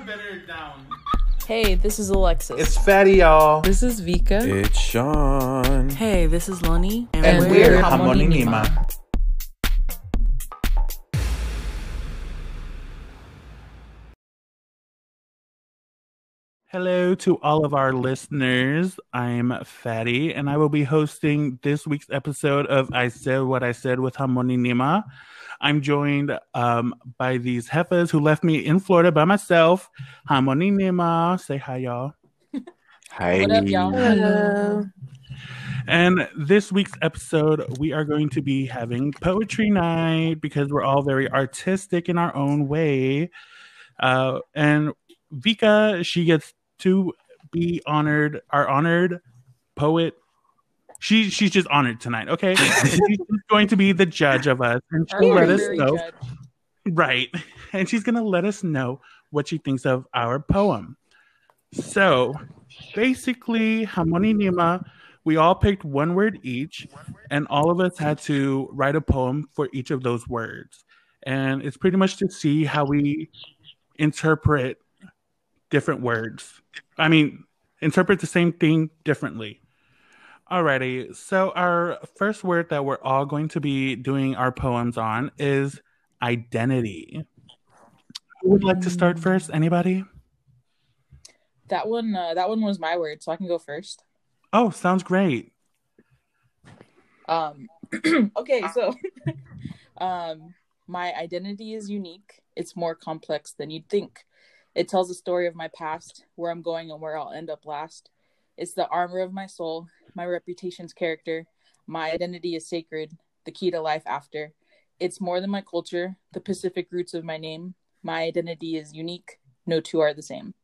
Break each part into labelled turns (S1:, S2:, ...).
S1: have better down.
S2: Hey, this is Alexis.
S3: It's Fatty, y'all.
S4: This is Vika.
S5: It's Sean.
S6: Hey, this is Lonnie.
S4: And, and we're, we're
S3: Harmony Hello to all of our listeners. I'm Fatty, and I will be hosting this week's episode of I Said What I Said with Harmony Nima. I'm joined um, by these heifers who left me in Florida by myself. Harmony Nima. Say hi, y'all.
S5: Hi.
S2: What up, y'all?
S4: Hello.
S3: And this week's episode, we are going to be having poetry night because we're all very artistic in our own way. Uh, and Vika, she gets to be honored, our honored poet. She she's just honored tonight, okay? And she's going to be the judge of us, and she'll let us know,
S2: Judge.
S3: right? And she's gonna let us know what she thinks of our poem. So, basically, Harmony Nima, we all picked one word each, and all of us had to write a poem for each of those words. And it's pretty much to see how we interpret different words. I mean, interpret the same thing differently. Alrighty, so our first word that we're all going to be doing our poems on is identity. Who would like to start first? Anybody?
S2: That one, uh, that one was my word, so I can go first.
S3: Oh, sounds great.
S2: Um, okay, so, um, my identity is unique. It's more complex than you'd think. It tells the story of my past, where I'm going, and where I'll end up last. It's the armor of my soul, my reputation's character. My identity is sacred, the key to life after. It's more than my culture, the Pacific roots of my name. My identity is unique. No two are the same.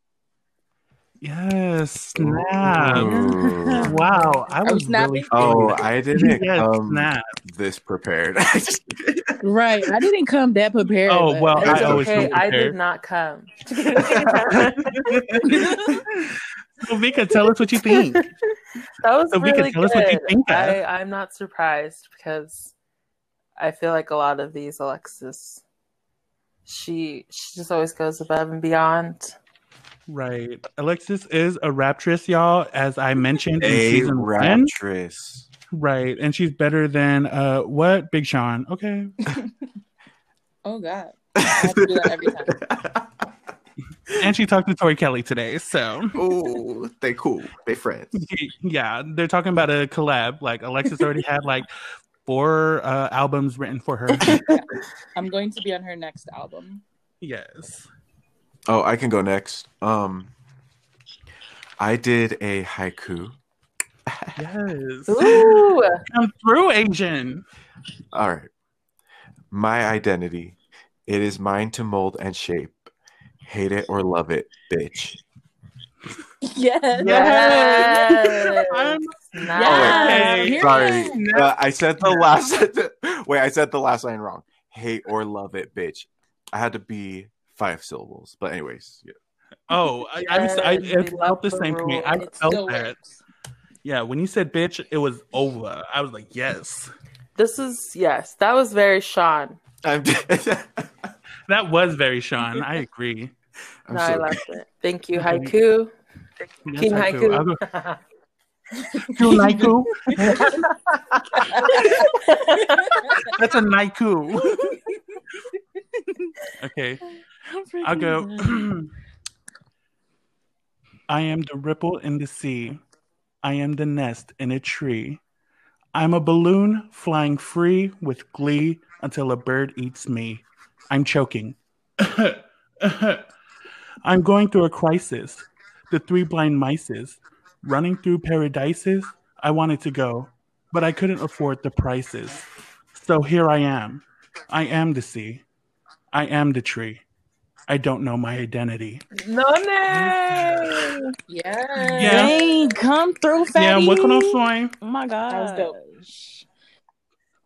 S3: Yes, snap.
S5: Ooh.
S3: Wow, I was
S2: snapping?
S3: really
S5: Oh. I didn't
S3: Yes,
S5: come
S3: snap.
S5: this prepared.
S4: Right. I didn't come that prepared.
S3: Oh,
S4: but-
S3: well,
S5: I
S7: It's
S5: always
S7: okay. I did not come.
S3: so Vika, tell us what you think.
S7: That was
S3: So, Vika,
S7: really
S3: tell us what you
S7: good.
S3: think.
S7: I, I'm not surprised because I feel like a lot of these Alexis, she she just always goes above and beyond.
S3: Right. Alexis is a raptress, y'all, as I mentioned in
S5: A
S3: season one.
S5: raptress.
S3: Right. And she's better than uh what? Big Sean. Okay.
S2: Oh, God. I have to do that every time.
S3: and she talked to Tori Kelly today. So
S5: Ooh, they cool. They friends.
S3: yeah, they're talking about a collab. Like Alexis already had like four uh albums written for her.
S2: I'm going to be on her next album.
S3: yes.
S5: Oh, I can go next. Um, I did a haiku.
S3: Yes.
S7: Ooh,
S3: Come through, Asian.
S5: All right. My identity. It is mine to mold and shape. Hate it or love it, bitch.
S2: Yes.
S7: yes.
S3: I'm
S7: Nice.
S3: Okay.
S5: Sorry. Uh, I said the last. Wait, I said the last line wrong. Hate or love it, bitch. I had to be five syllables. But anyways, yeah.
S3: Oh, I, I'm s- I,
S7: Yes,
S3: it felt the
S7: the
S3: same to me. I felt that.
S2: works.
S3: Yeah, when you said bitch, it was over. I was like, yes.
S7: This is yes. That was very Sean.
S5: I'm,
S3: That was very Sean. I agree.
S5: I'm
S7: no, I
S5: sorry.
S7: loved it. Thank you, haiku.
S3: Yes,
S7: King
S3: I
S7: haiku.
S3: go- King haiku. That's a haiku. okay, I'll go. I am the ripple in the sea. I am the nest in a tree. I'm a balloon flying free with glee until a bird eats me. I'm choking. I'm going through a crisis. The three blind mices running through paradises. I wanted to go, but I couldn't afford the prices. So here I am. I am the sea. I am the tree. I don't know my identity.
S7: no name.
S2: Yeah.
S3: Yeah.
S4: Dang, come through,
S3: Yeah,
S4: fatty.
S3: what can I say?
S4: Oh my god.
S2: That was dope.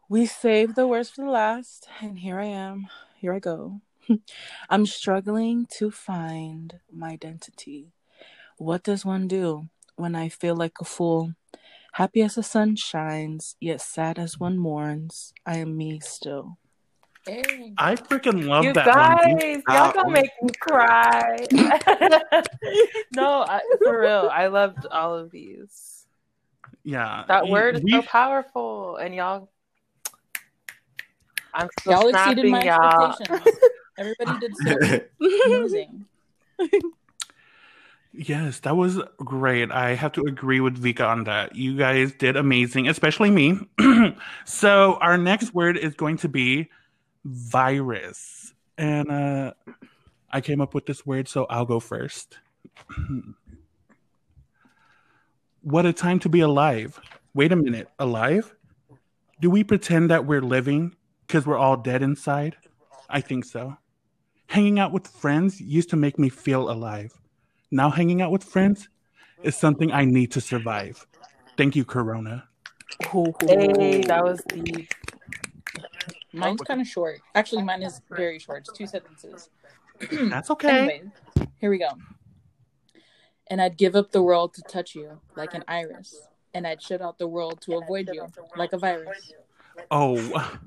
S4: We saved the worst for the last, and here I am. Here I go. I'm struggling to find my identity. What does one do when I feel like a fool? Happy as the sun shines, yet sad as one mourns. I am me still.
S2: Hey.
S3: I freaking love
S7: you
S3: that
S7: guys,
S3: one.
S7: y'all gonna make me cry. no, I, for real, I loved all of these.
S3: Yeah.
S7: That
S3: you-
S7: word is so
S3: we've-
S7: powerful, and y'all. I'm still
S2: Y'all exceeded
S7: snapping,
S2: my
S7: y'all.
S2: expectations. Everybody did so amazing.
S3: Yes, that was great. I have to agree with Vika on that. You guys did amazing, especially me. so our next word is going to be virus. And uh I came up with this word, so I'll go first. what a time to be alive. Wait a minute, alive? Do we pretend that we're living because we're all dead inside? I think so. Hanging out with friends used to make me feel alive. Now hanging out with friends is something I need to survive. Thank you, Corona.
S7: Hey, that was deep.
S2: Mine's kind of short. Actually, mine is very short. It's two sentences.
S3: That's okay.
S2: Anyway, here we go. And I'd give up the world to touch you like an iris. And I'd shut out the world to avoid you like a virus.
S3: Oh,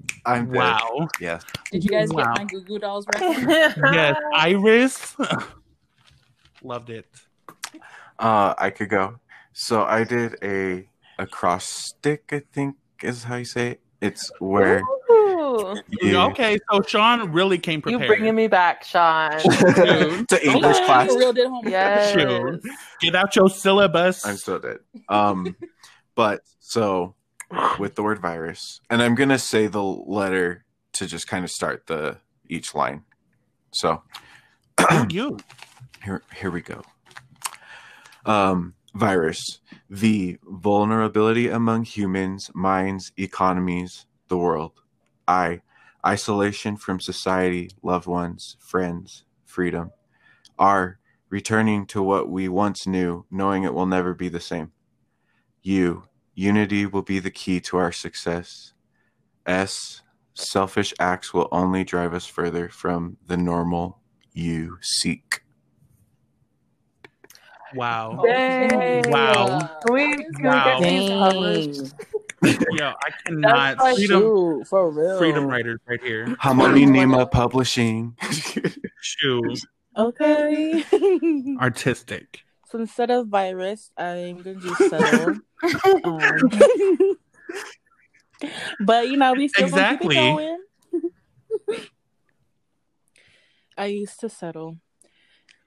S5: I'm good.
S3: wow.
S5: Yes.
S2: Did you guys
S3: Wow.
S2: get my Goo Goo Dolls reference?
S3: Yes, Iris. Loved it.
S5: Uh, I could go. So I did a acrostic. I think is how you say it. It's where
S7: Ooh,
S5: you
S3: Okay, so Sean really came prepared.
S7: you
S3: prepared.
S7: bringing me back, Sean.
S3: Dude.
S5: to English
S2: Okay,
S5: class.
S2: Real did homework.
S7: Yes.
S3: Shoot. Get out your syllabus.
S5: I'm still dead. Um, but so with the word virus, and I'm gonna say the letter to just kind of start the each line. So
S3: you.
S5: here here we go. Um, virus, the vulnerability among humans, minds, economies, the world. I, isolation from society, loved ones, friends, freedom. R, returning to what we once knew, knowing it will never be the same. U, unity will be the key to our success. S, selfish acts will only drive us further from the normal you seek.
S3: Wow.
S7: Dang.
S3: Wow.
S7: Can we, can
S3: Wow.
S7: we get these published?
S3: Yo, I cannot.
S7: like-
S3: Freedom,
S4: Shoot, for real.
S3: freedom writers right here.
S5: Harmony Nima Publishing.
S3: Shoes.
S4: Okay.
S3: Artistic.
S4: so instead of virus, I'm gonna do settle. um, but you know, we still
S3: Exactly.
S4: gonna keep it going. I used to settle.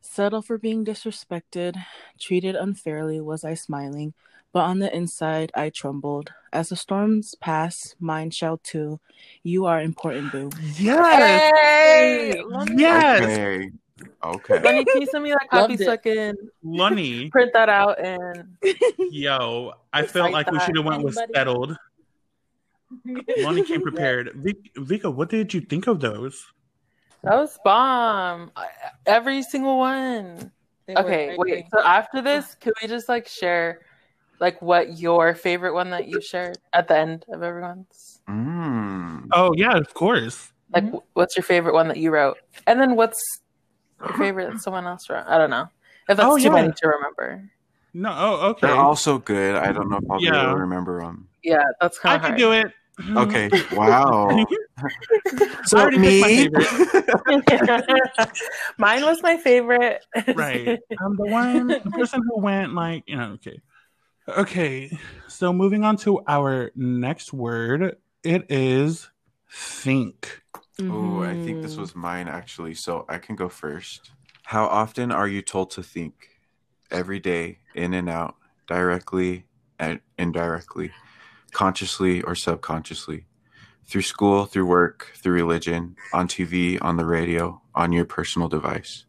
S4: Settle for being disrespected, treated unfairly was I smiling, but on the inside I trembled. As the storms pass, mine shall too. You are important, boo.
S3: Yes.
S7: Hey!
S3: Yes.
S5: Okay. Okay.
S7: Lenny, can you send me that copy
S2: Loved
S7: so I can
S3: Lunny.
S7: print that out and
S3: Yo, I felt
S7: like
S3: like we should have went with settled. Lonnie came prepared. Vic- Vika, what did you think of those?
S7: that was bomb. Every single one.
S2: They
S7: Okay, wait. So after this, can we just like share like what your favorite one that you shared at the end of everyone's?
S5: Mm.
S3: Oh yeah, of course.
S7: Like,
S2: Mhm.
S7: what's your favorite one that you wrote? And then what's your favorite that someone else wrote? I don't know. If that's
S3: Oh,
S7: too
S3: yeah.
S7: many to remember.
S3: No, oh okay.
S5: They're also good. I don't know if I'll be able to remember them.
S7: Yeah, that's
S3: I
S7: kind of
S3: I
S7: can
S3: do it.
S5: Okay. Wow.
S3: I already picked my.
S7: Mine was my favorite.
S3: right. I'm the one the person who went like, you know, okay. Okay. So moving on to our next word, it is think.
S5: Oh, I think this mm-hmm. was mine actually, so I can go first. How often are you told to think? Every day, in and out, directly and indirectly, consciously or subconsciously, through school, through work, through religion, on TV, on the radio, on your personal device.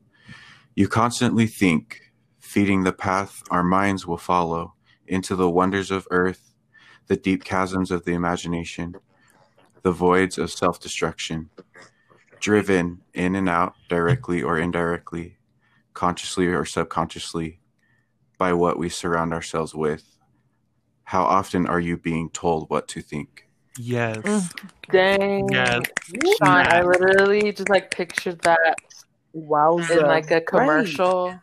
S5: You constantly think, feeding the path our minds will follow into the wonders of earth, the deep chasms of the imagination, the voids of self destruction, driven in and out, directly or indirectly, consciously or subconsciously, by what we surround ourselves with. How often are you being told what to think?
S3: Yes.
S7: Mm. Dang.
S3: Yes.
S7: Sean, I literally just like pictured that
S4: Wowza.
S7: in like a commercial.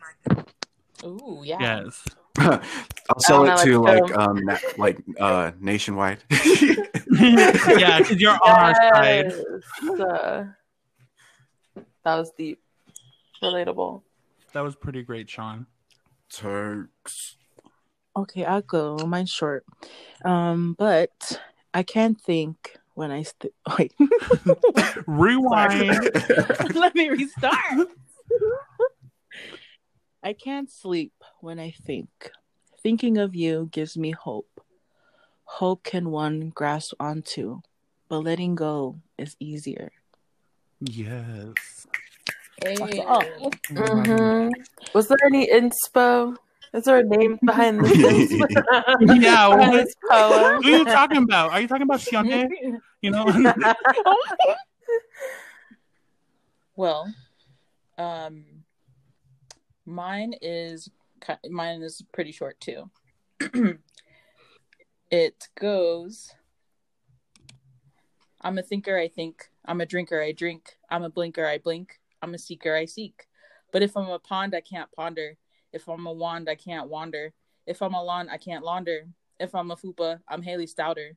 S2: Ooh, yeah.
S3: Yes.
S5: I'll sell
S7: Oh,
S5: it to like
S7: go.
S5: um na- like uh nationwide.
S3: yeah, because you're on our side.
S7: Yes. Uh, that was deep. Relatable.
S3: That was pretty great, Sean.
S5: Turks.
S4: Okay, I'll go. Mine's short. Um, but I can't think when I st- wait.
S3: Rewind.
S4: Let me restart. I can't sleep when I think. Thinking of you gives me hope. Hope can one grasp onto, but letting go is easier.
S3: yes.
S2: Hey.
S4: Oh.
S7: hmm Was there any inspo? Is there a name behind this?
S3: Yeah, what-
S7: this poem?
S3: Who are you talking about? Are you talking about Xione? You know?
S2: Well, um, mine is mine is pretty short too. it goes. I'm a thinker, I think. I'm a drinker, I drink. I'm a blinker, I blink. I'm a seeker, I seek. But if I'm a pond, I can't ponder. If I'm a wand, I can't wander. If I'm a lawn, I can't launder. If I'm a fupa, I'm Haley Stouter.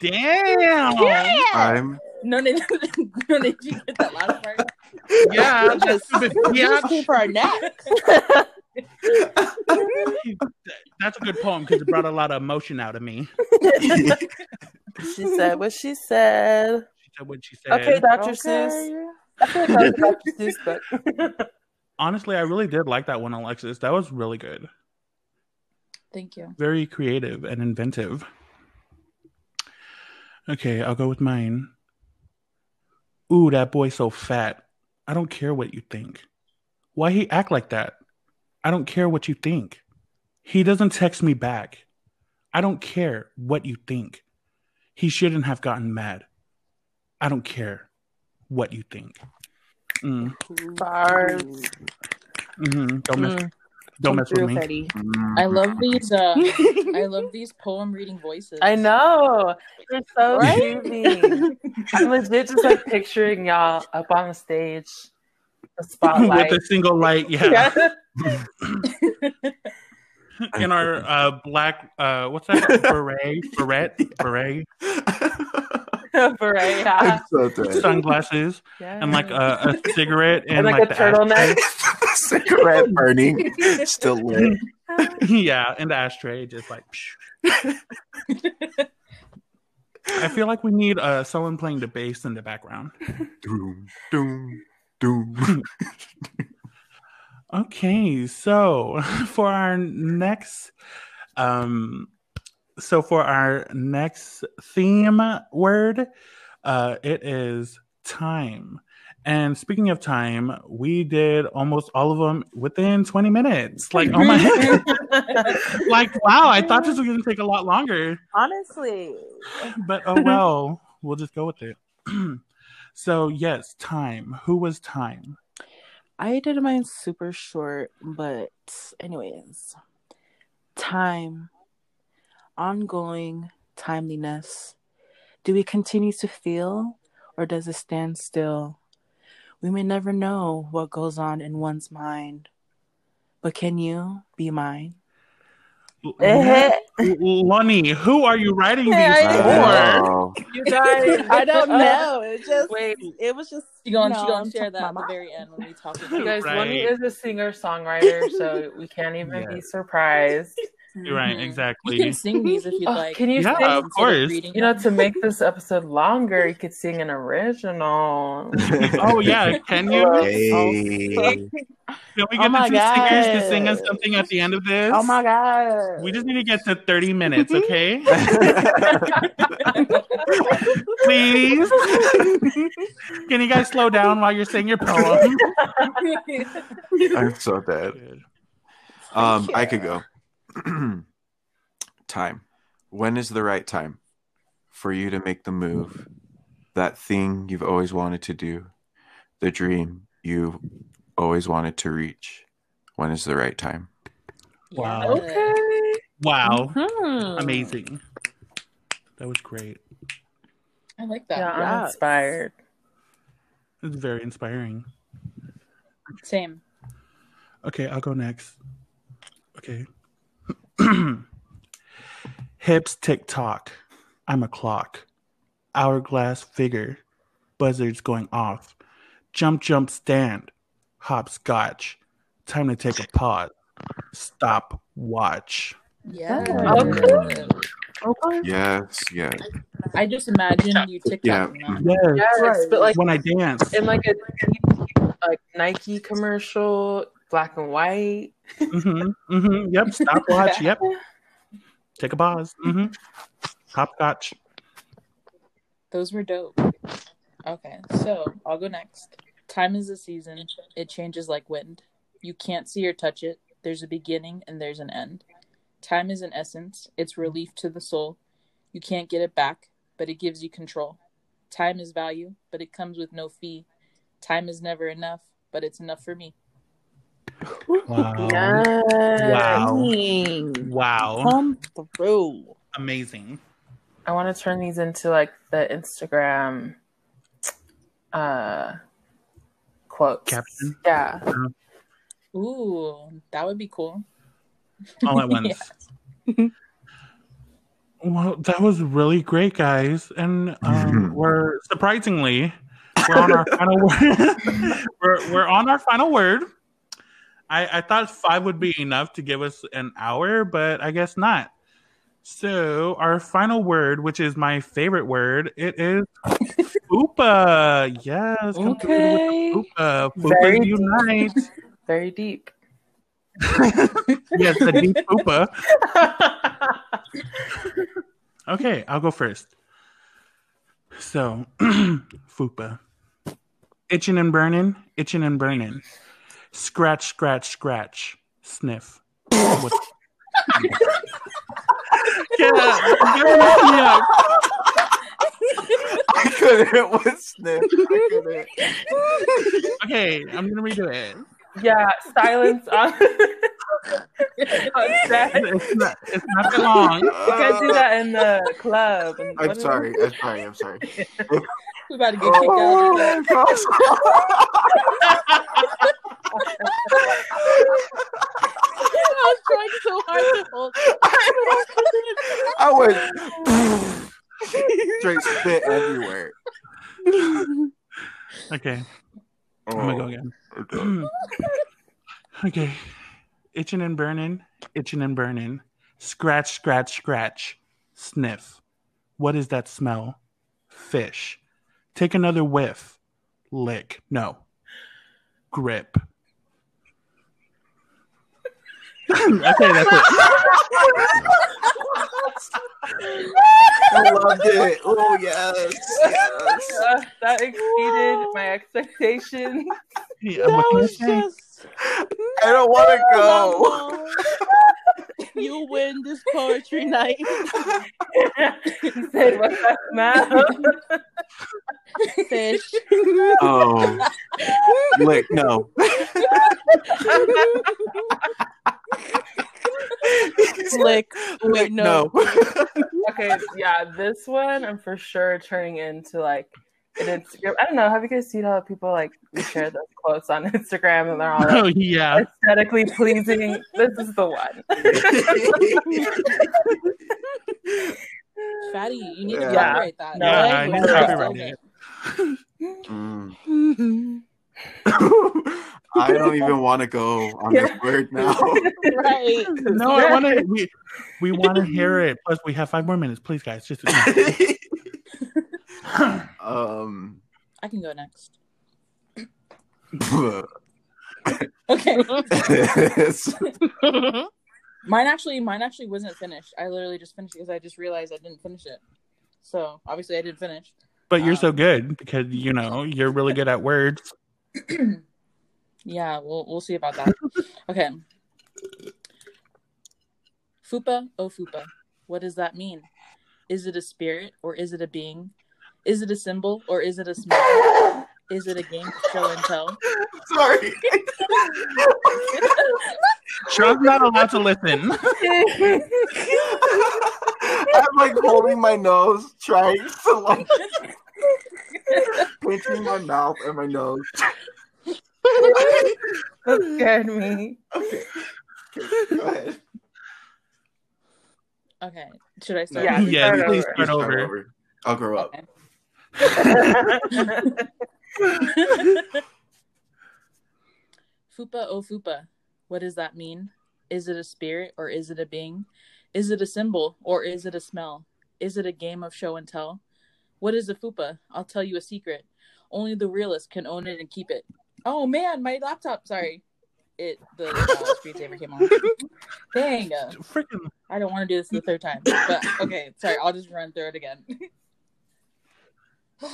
S3: Damn. Yeah!
S5: I'm
S2: No, no, no, did you get that last part?
S3: Yeah.
S4: Just,
S3: yeah.
S4: just came for our nap.
S3: That's a good poem because it brought a lot of emotion out of me.
S7: she said what she said.
S3: She said what she said.
S7: Okay, Dr. Seuss. I feel like Dr. Seuss book.
S3: Honestly, I really did like that one, Alexis. That was really good.
S2: Thank you.
S3: Very creative and inventive. Okay, I'll go with mine. Ooh, that boy's so fat. I don't care what you think. Why he act like that? I don't care what you think. He doesn't text me back. I don't care what you think. He shouldn't have gotten mad. I don't care what you think. Mm,
S7: Bars.
S3: hmm Don't mess,
S4: Mm,
S3: don't
S4: come
S3: mess with
S4: through,
S3: me.
S4: Freddie.
S2: I love these. Uh, I love these poem reading voices.
S7: I know. They're so
S4: Right?
S7: soothing. I'm legit just like picturing y'all up on the stage, the spotlight.
S3: with a single light. Yeah.
S7: Yeah.
S3: in our uh black uh what's that beret beret beret
S7: Beret, yeah.
S5: I'm so dead.
S3: sunglasses and like a, a cigarette and,
S7: And like,
S3: the
S7: a turtleneck.
S5: Cigarette burning, still lit.
S3: yeah and the ashtray just like i feel like we need uh someone playing the bass in the background
S5: Doom, doom, doom.
S3: okay so for our next um so for our next theme word uh it is time and speaking of time we did almost all of them within 20 minutes like oh my like wow i thought this was going to take a lot longer
S4: Honestly.
S3: but oh well we'll just go with it so yes time who was time
S4: I did mine super short, but anyways. Time. Ongoing timeliness. Do we continue to feel or does it stand still? We may never know what goes on in one's mind. But can you be mine?
S3: Lonnie, who are you writing these for?
S5: Wow.
S7: you guys.
S4: I don't know. It just
S7: Wait,
S4: it was just
S2: She gonna
S4: you
S2: she
S4: know,
S2: gonna share that at the very end when we talk
S7: you guys,
S3: Right.
S7: Lonnie is a singer songwriter, so we can't even be surprised.
S3: You're right,
S2: Mhm. You
S3: exactly.
S2: can sing these if you'd
S7: Oh,
S2: like.
S7: can you
S3: Yeah,
S7: sing?
S3: of course.
S2: reading
S7: You know, to make this episode longer, you could sing an original.
S3: Oh yeah, can you?
S5: Hey.
S3: Can we
S4: Oh
S3: get
S4: my
S3: the two singers to sing us something at the end of this?
S4: Oh my god.
S3: We just need to get to 30 minutes, okay? Please. Can you guys slow down while you're saying your poem?
S5: I'm so dead. Um, I could go. time. When is the right time for you to make the move? That thing you've always wanted to do, the dream you've always wanted to reach. When is the right time?
S3: Wow.
S7: Okay.
S3: Wow.
S4: Hmm.
S3: Amazing. That was great.
S2: I like that.
S7: Yeah, I'm
S4: Yes.
S7: inspired.
S3: It's very inspiring.
S2: Same.
S3: Okay, I'll go next. Okay. Hips tick tock. I'm a clock. Hourglass figure. Buzzards going off. Jump, jump, stand. Hopscotch. Time to take a pause. Stop, watch.
S2: Yeah.
S7: Oh, okay. Okay.
S5: Yes, yes.
S2: I just imagine you
S5: Yeah.
S2: TikToking that.
S3: Yes.
S7: Yes,
S4: Right.
S7: but like
S3: When I dance.
S7: in like a like Nike commercial, black and white.
S3: Hmm mm-hmm, Yep. Stop, watch. Yep. Take a pause. Mm-hmm. Hopscotch.
S2: Those were dope. Okay, so I'll go next. Time is a season. It changes like wind. You can't see or touch it. There's a beginning and there's an end. Time is an essence. It's relief to the soul. You can't get it back, but it gives you control. Time is value, but it comes with no fee. Time is never enough, but it's enough for me.
S3: Wow.
S7: Yes.
S3: Wow.
S4: Dang.
S3: Wow.
S4: Come through.
S3: Amazing.
S7: I want to turn these into like the Instagram uh quotes.
S3: Caption?
S7: Yeah.
S2: Ooh, that would be cool.
S3: All at once. Well, that was really great, guys, and um, we're surprisingly we're on our final word. we're we're on our final word. I, I thought five would be enough to give us an hour, but I guess not. So our final word, which is my favorite word, it is fupa. Yes,
S4: Okay.
S3: with the fupa.
S7: Very
S3: Fupas
S7: deep.
S3: unite.
S7: Very deep.
S3: yes, the deep fupa. Okay, I'll go first. So, fupa. Itching and burning, itching and burning. Scratch, scratch, scratch. Sniff. What- yeah, you're messing me up.
S5: I couldn't with Sniff. I couldn't.
S3: Okay, I'm gonna redo it.
S7: yeah, silence on, on set. You
S3: It's not, it's not that long.
S7: You guys do that in the club. and-
S5: I'm
S7: what is
S5: sorry. I'm sorry. I'm sorry.
S2: We about to get kicked out.
S5: Oh my gosh.
S4: I was trying so hard to hold.
S5: I went straight spit everywhere.
S3: Okay, oh, I'm gonna go again.
S5: again.
S3: okay. Itching and burning, itching and burning. Scratch, scratch, scratch. Sniff. What is that smell? Fish. Take another whiff. Lick. No. Grip. Okay, that's it.
S5: I loved it. Oh yes. yes.
S7: Uh, that exceeded my expectations.
S3: Yeah,
S4: That
S3: I
S4: was just.
S5: I don't want to go.
S4: you win this poetry night.
S7: Said, what's that smell?
S4: Fish.
S5: Oh, lick no.
S4: Lick.
S5: Lick
S4: no.
S5: no.
S7: okay, yeah, this one I'm for sure turning into like an Instagram. I don't know. Have you guys seen how people like share those quotes on Instagram and they're all like
S3: Oh, yeah.
S7: aesthetically pleasing? This is the one.
S2: Fatty, you need to
S5: Yeah.
S2: copyright that.
S7: No,
S3: Yeah,
S7: I
S3: I
S7: need
S3: need
S7: to
S3: to
S7: Okay.
S3: copyright it.
S5: Mm. I don't even want to go on this word now.
S4: right.
S3: No, I want to. We, we want to hear it. Plus, we have five more minutes. Please, guys, just.
S5: um.
S2: I can go next. Okay. Mine actually, mine actually wasn't finished. I literally just finished because I just realized I didn't finish it. So obviously, I didn't finish.
S3: But you're so good because you know you're really good at words.
S2: Yeah, we'll we'll see about that. Okay. Fupa, oh Fupa, what does that mean? Is it a spirit or is it a being? Is it a symbol or is it a smell? Is it a game of show and tell?
S5: Sorry.
S3: Show's not allowed to listen.
S5: I'm like holding my nose, trying to like pinching my mouth and my nose.
S7: that scared me.
S5: Okay. Go ahead.
S2: Okay. Should I start?
S7: Yeah,
S2: over?
S3: yeah,
S7: start
S3: please
S7: over.
S3: start over.
S5: I'll grow up.
S2: Okay. Fupa o Fupa. What does that mean? Is it a spirit or is it a being? Is it a symbol or is it a smell? Is it a game of show and tell? What is a Fupa? I'll tell you a secret. Only the realist can own it and keep it. Oh man, my laptop. Sorry. It the uh, screensaver came on. Dang.
S3: Freaking
S2: I don't want to do this the third time. But okay, sorry, I'll just run through it again.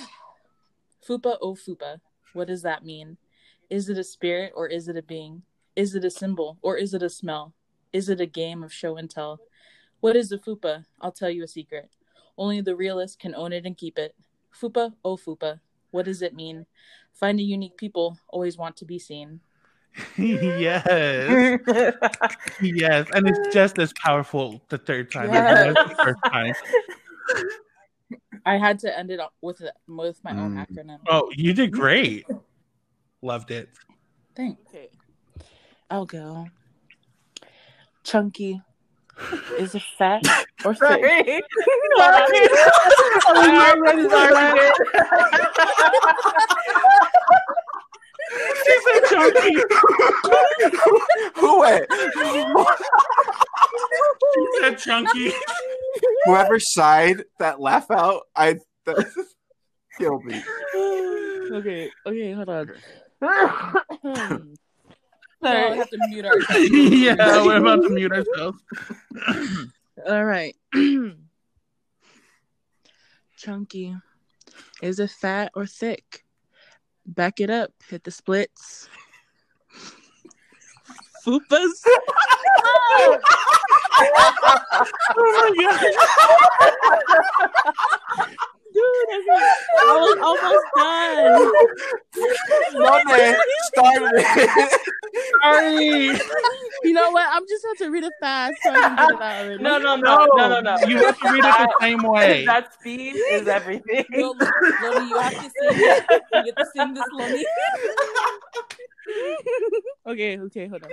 S2: Fupa oh Fupa. What does that mean? Is it a spirit or is it a being? Is it a symbol or is it a smell? Is it a game of show and tell? What is a Fupa? I'll tell you a secret. Only the realist can own it and keep it. Fupa oh Fupa. What does it mean? Find a unique people always want to be seen.
S3: yes, yes, and it's just as powerful the third time
S2: Yes.
S3: as it was the first time.
S2: I had to end it up with with my own
S5: Mm.
S2: acronym.
S3: Oh, you did great. Loved it.
S2: Thanks.
S4: Okay. I'll go. Chunky. Is it fat or thick?
S7: Sorry.
S3: She said chunky.
S5: Who went?
S3: She said chunky.
S5: Whoever sighed that laugh out, I that killed me.
S4: okay, okay, hold on. Hmm.
S2: So we have to mute ourselves.
S3: yeah, we're about to mute ourselves.
S4: All right. Chunky. Is it fat or thick? Back it up. Hit the splits. Fupas.
S3: Oh my god.
S4: Dude, okay. I was almost done.
S5: Monday started.
S3: Sorry.
S4: You know what? I'm just have to read it fast so I can get it out.
S7: No, no, no, no, no, no.
S3: You have to read it the same way.
S7: That speed is everything.
S2: Yo, Lonnie, you have to sing. You get to sing this, Lonnie.
S4: okay, okay, hold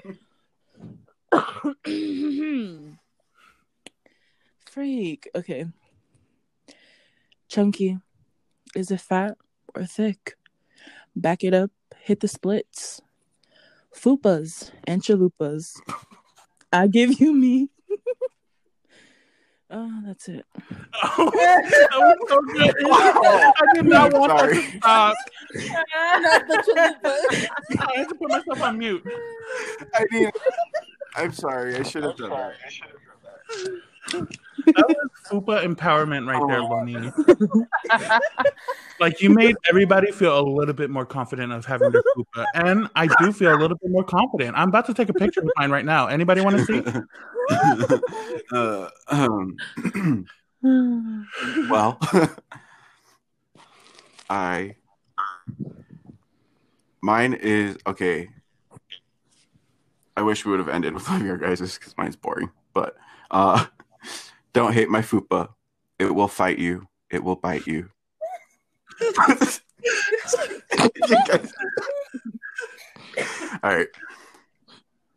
S4: on. Freak. Okay. Chunky. Is it fat or thick? Back it up. Hit the splits. Fupas and chalupas. I give you me. oh, that's it.
S3: Oh, that was so good. I did not want that to stop.
S2: Not the chalupa.
S3: I had to put myself on mute.
S5: I mean, I'm sorry. I should have done that.
S3: That was super empowerment right there, Lonnie. like you made everybody feel a little bit more confident of having their fupa, and I do feel a little bit more confident. I'm about to take a picture of mine right now. Anybody want to see?
S5: uh, um, well, I mine is okay. I wish we would have ended with one of your guys' because mine's boring. But uh, don't hate my fupa. It will fight you. It will bite you. You All right.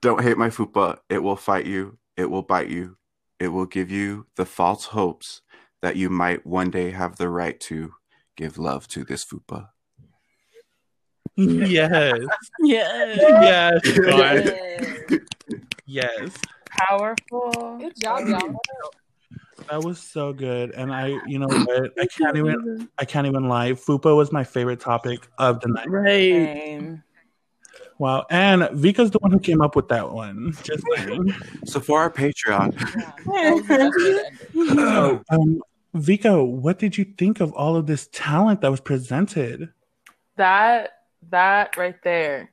S5: Don't hate my fupa. It will fight you. It will bite you. It will give you the false hopes that you might one day have the right to give love to this fupa.
S3: Yes,
S4: yes.
S3: yes, God. yes.
S7: Powerful.
S2: Good job, y'all.
S3: That was so good, and I, you know what? I can't even, I can't even lie. Fupa was my favorite topic of the night.
S4: Right.
S7: Same.
S3: Wow, and Vika's the one who came up with that one. Just saying.
S5: So for our Patreon,
S2: Yeah, that was the best way to end it.
S3: So, um, Vika, what did you think of all of this talent that was presented?
S7: That that right there.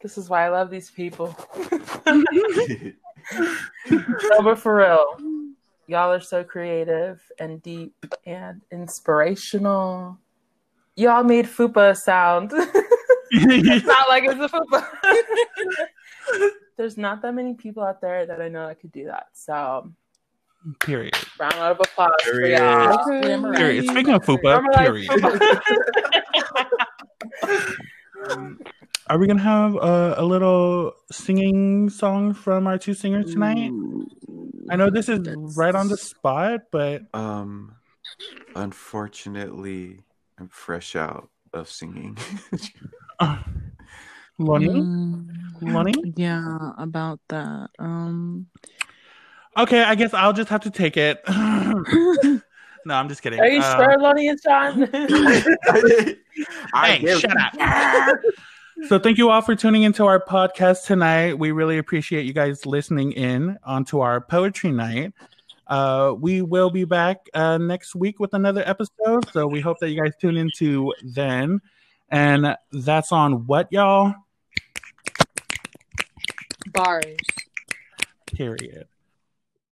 S7: This is why I love these people. No, but for real, y'all are so creative and deep and inspirational. Y'all made Fupa sound. it's not like it's a Fupa. There's not that many people out there that I know that could do that. So,
S3: period.
S7: round of applause for
S5: Period.
S7: y'all.
S2: Glamorize.
S3: Period. Speaking of Fupa,
S7: Normalize
S3: period.
S7: Fupa.
S3: are we gonna have a, a little singing song from our two singers tonight? I know this is right on the spot, but
S5: Um, unfortunately, I'm fresh out of singing.
S3: uh, Lonnie,
S4: Mm,
S3: Lonnie.
S4: yeah, about that. Um,
S3: Okay, I guess I'll just have to take it. no, I'm just kidding.
S7: Are you
S3: Uh,
S7: sure, Lonnie and Sean?
S5: I
S3: Hey, shut up. So thank you all for tuning into our podcast tonight. We really appreciate you guys listening in onto our poetry night. Uh, we will be back uh, next week with another episode. So we hope that you guys tune into then. And that's on what, y'all?
S2: Bars.
S3: Period.